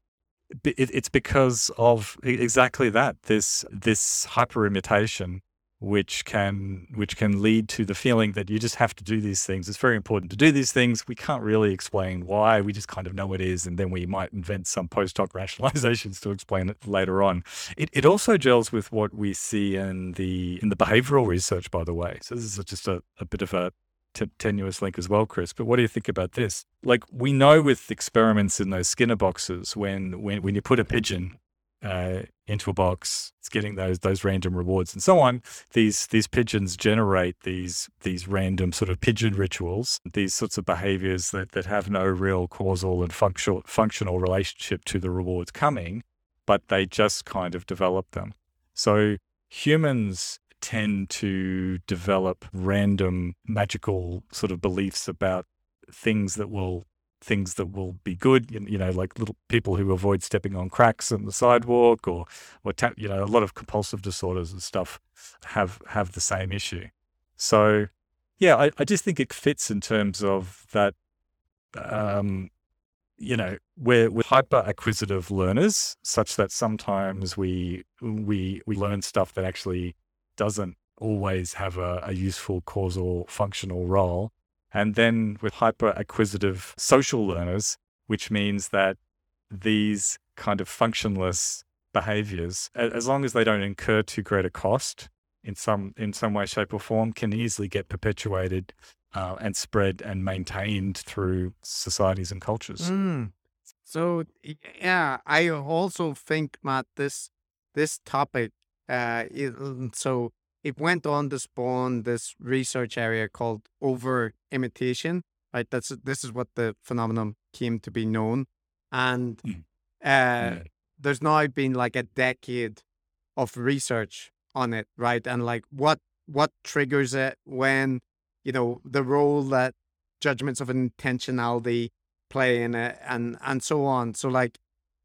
it it's because of exactly that this this hyper imitation which can which can lead to the feeling that you just have to do these things. It's very important to do these things. We can't really explain why. We just kind of know it is, and then we might invent some post hoc rationalizations to explain it later on. It it also gels with what we see in the in the behavioral research, by the way. So this is just a, a bit of a t- tenuous link as well, Chris. But what do you think about this? Like we know with experiments in those Skinner boxes, when when when you put a pigeon uh, into a box, it's getting those those random rewards and so on. These these pigeons generate these these random sort of pigeon rituals, these sorts of behaviors that that have no real causal and functional functional relationship to the rewards coming, but they just kind of develop them. So humans tend to develop random magical sort of beliefs about things that will things that will be good. You know, like little people who avoid stepping on cracks in the sidewalk, or or ta- you know, a lot of compulsive disorders and stuff have have the same issue. So, yeah, I, I just think it fits in terms of that. Um, you know, we're, we're hyper acquisitive learners, such that sometimes we we we learn stuff that actually doesn't always have a, a useful causal functional role. And then with hyper acquisitive social learners, which means that these kind of functionless behaviors, as long as they don't incur too great a cost in some in some way, shape, or form, can easily get perpetuated uh, and spread and maintained through societies and cultures. Mm. So yeah, I also think Matt this this topic uh it, so it went on to spawn this research area called over imitation. Right, that's this is what the phenomenon came to be known, and mm. uh, mm. there's now been like a decade of research on it, right? And like what what triggers it when you know the role that judgments of intentionality play in it, and and so on. So like,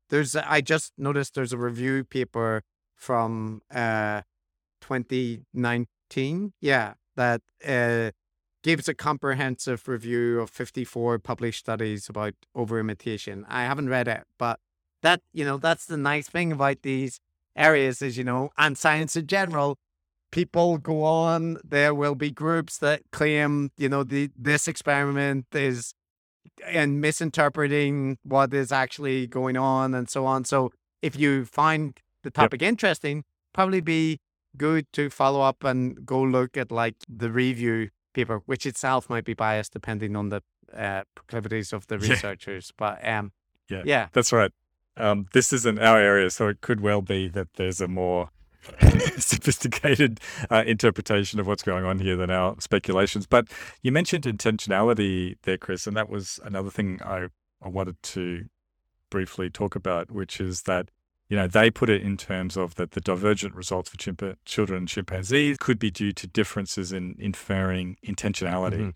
there's I just noticed there's a review paper from uh 2019. Yeah, that uh, gives a comprehensive review of 54 published studies about over imitation. I haven't read it, but that, you know, that's the nice thing about these areas is, you know, and science in general, people go on, there will be groups that claim, you know, the this experiment is and misinterpreting what is actually going on and so on. So if you find the topic yep. interesting, probably be good to follow up and go look at like the review paper, which itself might be biased depending on the uh, proclivities of the researchers. Yeah. But um, yeah, yeah, that's right. Um, this isn't our area, so it could well be that there's a more sophisticated uh, interpretation of what's going on here than our speculations. But you mentioned intentionality there, Chris, and that was another thing I, I wanted to briefly talk about, which is that you know, they put it in terms of that the divergent results for chimpa- children and chimpanzees could be due to differences in inferring intentionality. Mm-hmm.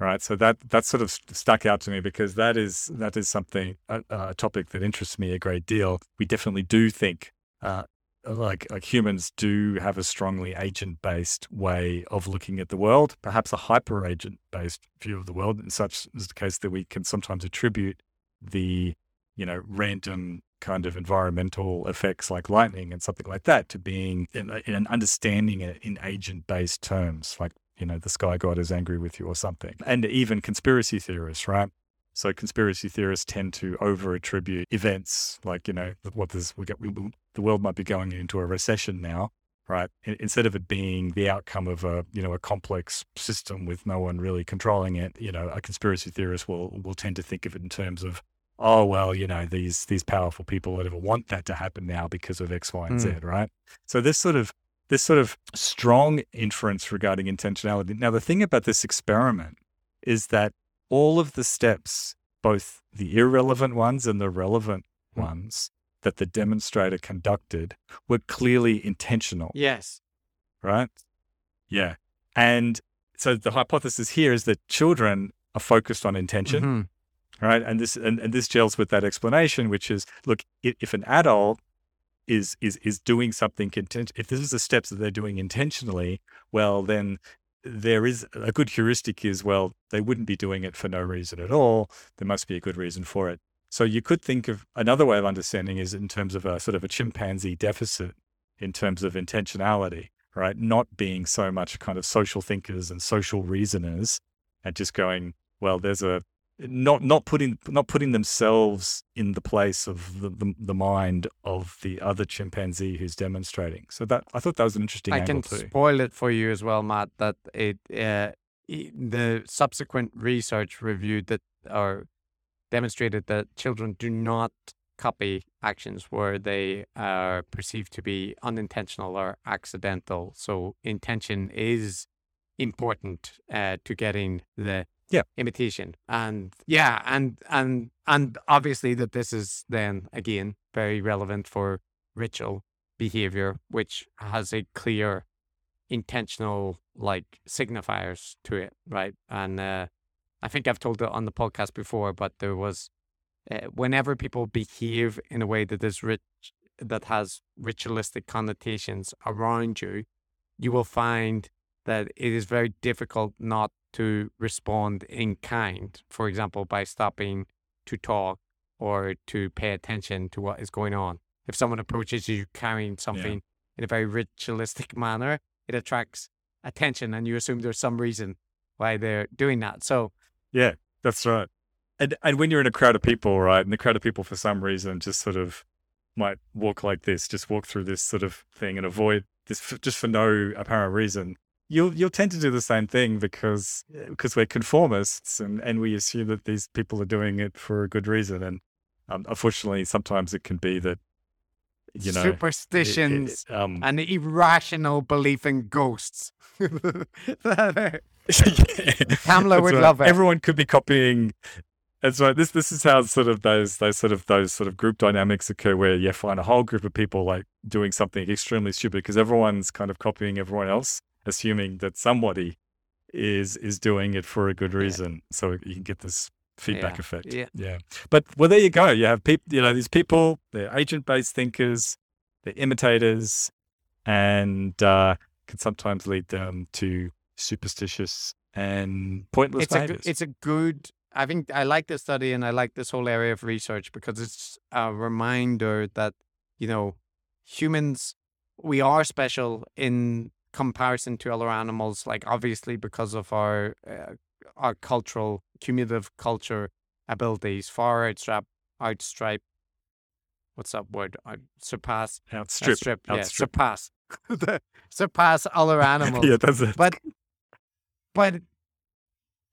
Right, so that that sort of stuck out to me because that is that is something a, a topic that interests me a great deal. We definitely do think uh, like like humans do have a strongly agent based way of looking at the world, perhaps a hyper agent based view of the world. In such is the case that we can sometimes attribute the you know random kind of environmental effects like lightning and something like that to being in, in an understanding it in agent based terms, like, you know, the sky god is angry with you or something. And even conspiracy theorists, right? So conspiracy theorists tend to over attribute events like, you know, what this, we get, we, the world might be going into a recession now, right? Instead of it being the outcome of a, you know, a complex system with no one really controlling it, you know, a conspiracy theorist will, will tend to think of it in terms of oh well, you know, these these powerful people would ever want that to happen now because of X, Y, and mm. Z, right? So this sort of this sort of strong inference regarding intentionality. Now, the thing about this experiment is that all of the steps, both the irrelevant ones and the relevant mm. ones that the demonstrator conducted, were clearly intentional. Yes. Right? Yeah. And so the hypothesis here is that children are focused on intention. Mm-hmm right? And this and, and this gels with that explanation, which is look, if an adult is is is doing something content, if this is the steps that they're doing intentionally, well then there is a good heuristic is well they wouldn't be doing it for no reason at all. There must be a good reason for it. So you could think of another way of understanding is in terms of a sort of a chimpanzee deficit in terms of intentionality, right? Not being so much kind of social thinkers and social reasoners and just going, well, there's a not not putting not putting themselves in the place of the, the, the, mind of the other chimpanzee who's demonstrating. So that I thought that was an interesting. I can too. spoil it for you as well, Matt. That it uh, the subsequent research reviewed that or demonstrated that children do not copy actions where they are perceived to be unintentional or accidental. So intention is important uh, to getting the yeah. imitation. And yeah and and and obviously that this is then again very relevant for ritual behavior which has a clear intentional like signifiers to it right? And uh I think I've told it on the podcast before, but there was uh, whenever people behave in a way that is rich, that has ritualistic connotations around you, you will find that it is very difficult not to respond in kind. For example, by stopping to talk or to pay attention to what is going on. If someone approaches you carrying something yeah. in a very ritualistic manner, it attracts attention and you assume there's some reason why they're doing that. So, yeah, that's right. And and when you're in a crowd of people, right, and the crowd of people for some reason just sort of might walk like this, just walk through this sort of thing and avoid this just for no apparent reason. You'll you'll tend to do the same thing because because we're conformists and, and we assume that these people are doing it for a good reason. And um, unfortunately, sometimes it can be that you know superstitions it, it, um, and irrational belief in ghosts. Kamala would right. love it. Everyone could be copying that's right. This this is how sort of those those sort of those sort of group dynamics occur, where you find a whole group of people like doing something extremely stupid because everyone's kind of copying everyone else, assuming that somebody is is doing it for a good reason. Yeah. So you can get this feedback yeah. effect. Yeah. Yeah. But well, there you go. You have people. You know, these people. They're agent based thinkers. They're imitators, and uh, can sometimes lead them to superstitious and pointless it's behaviors. A, it's a good I think I like this study and I like this whole area of research because it's a reminder that, you know, humans, we are special in comparison to other animals, like obviously because of our uh, our cultural, cumulative culture abilities, far outstrip, outstripe, what's that word? Out, surpass, outstrip, outstrip, yeah, surpass, surpass other animals. yeah, that's it. But, but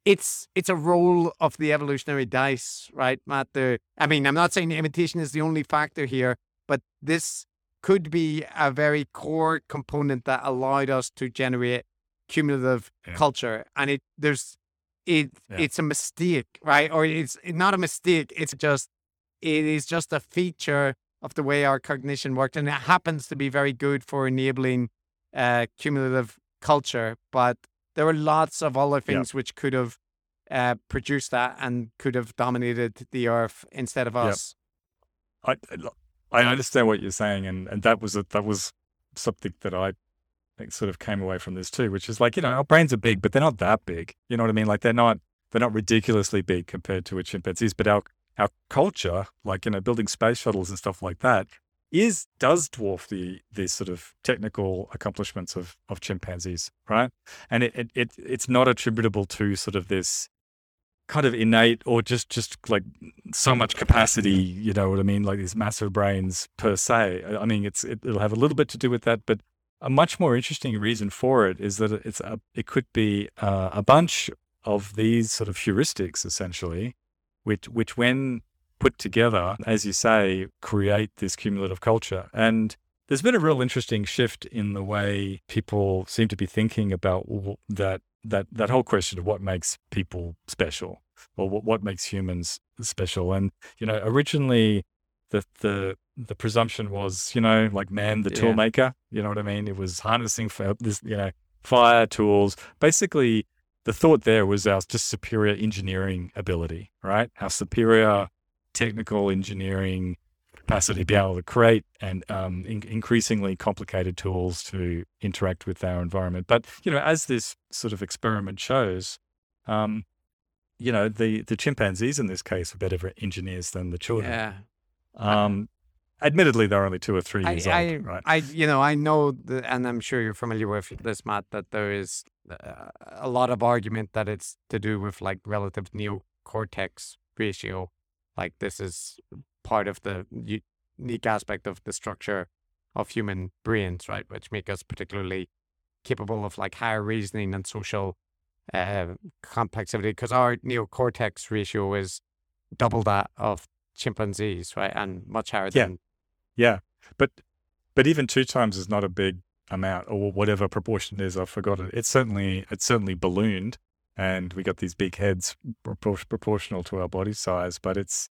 it's it's a roll of the evolutionary dice, right, Matt? The I mean, I'm not saying imitation is the only factor here, but this could be a very core component that allowed us to generate cumulative yeah. culture. And it there's it yeah. it's a mistake, right? Or it's not a mistake. It's just it is just a feature of the way our cognition worked, and it happens to be very good for enabling uh, cumulative culture, but there were lots of other things which could have uh, produced that and could have dominated the earth instead of us. I I understand what you're saying, and, and that was a, that was something that I think sort of came away from this too, which is like you know our brains are big, but they're not that big. You know what I mean? Like they're not they're not ridiculously big compared to a chimpanzee's, but our our culture, like you know, building space shuttles and stuff like that, is does dwarf the the sort of technical accomplishments of of chimpanzees, right? And it, it, it it's not attributable to sort of this kind of innate or just just like so much capacity, you know what I mean? Like these massive brains per se. I mean, it's it, will have a little bit to do with that, but a much more interesting reason for it is that it's a, it could be uh, a bunch of these sort of heuristics essentially, which which when put together, as you say, create this cumulative culture. And there's been a real interesting shift in the way people seem to be thinking about that that that whole question of what makes people special or what, what makes humans special. And you know, originally the the the presumption was, you know, like man, the yeah. tool maker. You know what I mean? It was harnessing for this, you know, fire tools. Basically, the thought there was our just superior engineering ability, right? Our superior technical engineering capacity to be able to create and um, in- increasingly complicated tools to interact with our environment. But you know, as this sort of experiment shows, um, you know, the the chimpanzees in this case are better engineers than the children. Yeah. Um, admittedly, they're only two or three years I, old, right? I, you know, I know, that, and I'm sure you're familiar with this, Matt, that there is uh, a lot of argument that it's to do with like relative neocortex ratio like this is part of the unique aspect of the structure of human brains, right? Which make us particularly capable of like higher reasoning and social uh, complexity because our neocortex ratio is double that of chimpanzees, right? And much higher yeah. than. Yeah. But, but even two times is not a big amount or whatever proportion it is. I've forgotten. It's certainly, it's certainly ballooned and we got these big heads proportional to our body size. But it's,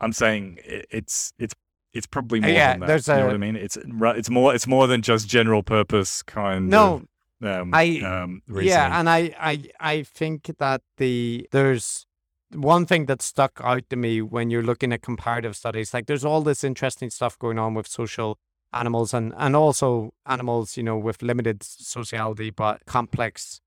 I'm saying it's it's it's probably more yeah, than that. There's you a, know what I mean? It's it's more it's more than just general purpose kind. No, of, um, I- um. Yeah, and I, I I think that the there's one thing that stuck out to me when you're looking at comparative studies. Like there's all this interesting stuff going on with social animals and and also animals, you know, with limited sociality but complex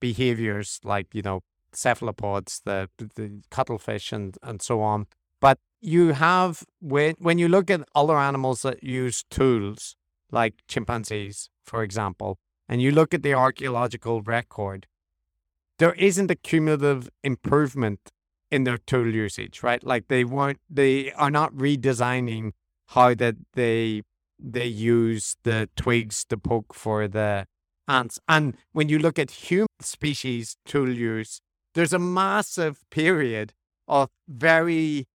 behaviors, like you know cephalopods, the the cuttlefish, and and so on. But you have when when you look at other animals that use tools, like chimpanzees, for example, and you look at the archaeological record, there isn't a cumulative improvement in their tool usage, right? Like they weren't, they are not redesigning how that they they use the twigs to poke for the ants. And when you look at human species tool use, there's a massive period of very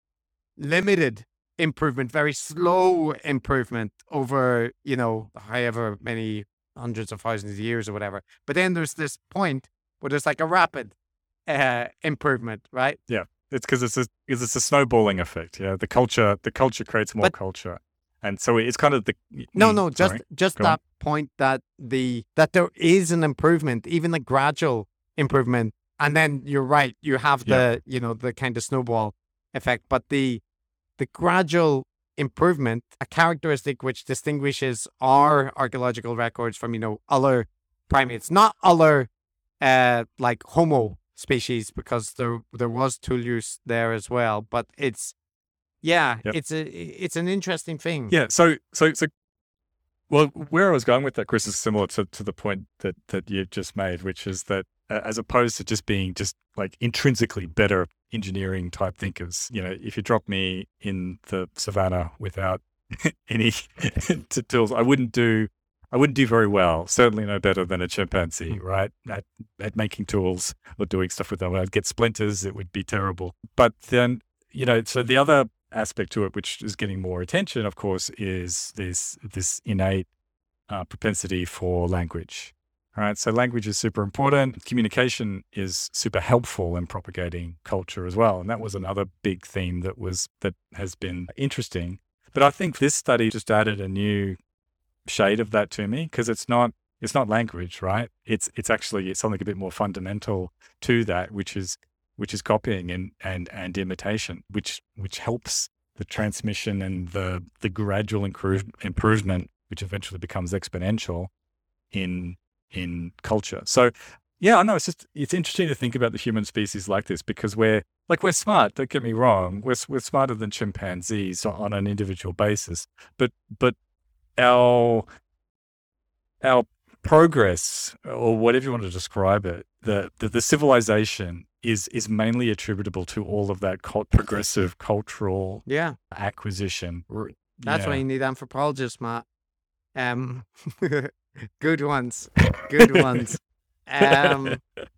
limited improvement, very slow improvement over, you know, however many hundreds of thousands of years or whatever. But then there's this point where there's like a rapid uh, improvement, right? Yeah. It's because it's a because it's a snowballing effect. Yeah, the culture the culture creates more But- culture, and so it's kind of the No, Mm, no, just sorry. just Go on. that point that the that there is an improvement, even a gradual improvement, and then you're right, you have Yeah. the you know the kind of snowball effect, but the the gradual improvement, a characteristic which distinguishes our archaeological records from you know other primates, not other uh like Homo species, because there there was tool use there as well, but it's yeah, Yep. it's a it's an interesting thing. Yeah. So, so, so, well, where I was going with that, Chris, is similar to, to the point that, that you've just made, which is that uh, as opposed to just being just like intrinsically better engineering type thinkers, you know, if you drop me in the savannah without any t- tools, I wouldn't do, I wouldn't do very well. Certainly no better than a chimpanzee, right? At, at making tools or doing stuff with them. I'd get splinters. It would be terrible. But then, you know, so the other aspect to it, which is getting more attention, of course, is this this innate uh, propensity for language. All right, so language is super important. Communication is super helpful in propagating culture as well, and that was another big theme that was that has been interesting. But I think this study just added a new shade of that to me because it's not it's not language, right? It's it's actually it's something a bit more fundamental to that, which is which is copying and and and imitation, which which helps the transmission and the the gradual improve, improvement, which eventually becomes exponential in in culture. So yeah, I know it's just it's interesting to think about the human species like this because we're like we're smart. Don't get me wrong, we're we're smarter than chimpanzees on an individual basis, but but our our progress or whatever you want to describe it, the the, the civilization is is mainly attributable to all of that cult- progressive cultural Yeah. acquisition. That's yeah. why you need anthropologists, Matt. Um, good ones, good ones. Um,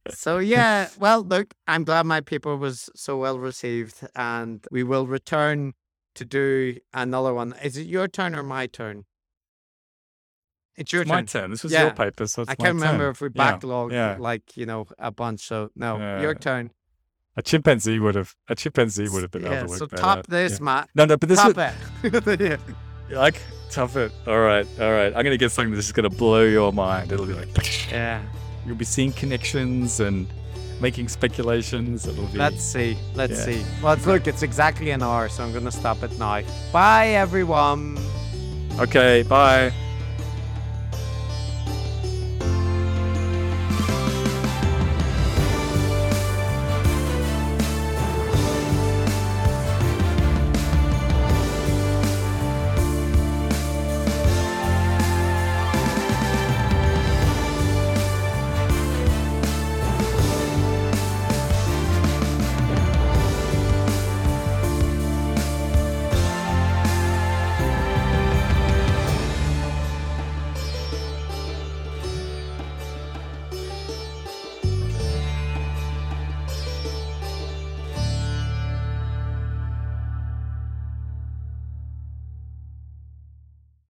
so yeah, well, look, I'm glad my paper was so well received, and we will return to do another one. Is it your turn or my turn? It's your It's my turn. turn. This was Yeah. your paper, so I can't remember turn. if we Yeah, backlogged yeah. like you know a bunch. So no, your turn. A chimpanzee would have a chimpanzee would have been Yeah. So top out. this, Yeah. Matt. No, no, but this top is it. like tough it. All right, all right. I'm gonna get something that's just gonna blow your mind. It'll be like yeah. you'll be seeing connections and making speculations. It'll be Let's see. Let's Yeah. see. Well, it's- look, it's exactly an hour, so I'm going to stop it now. Bye, everyone. okay. Bye.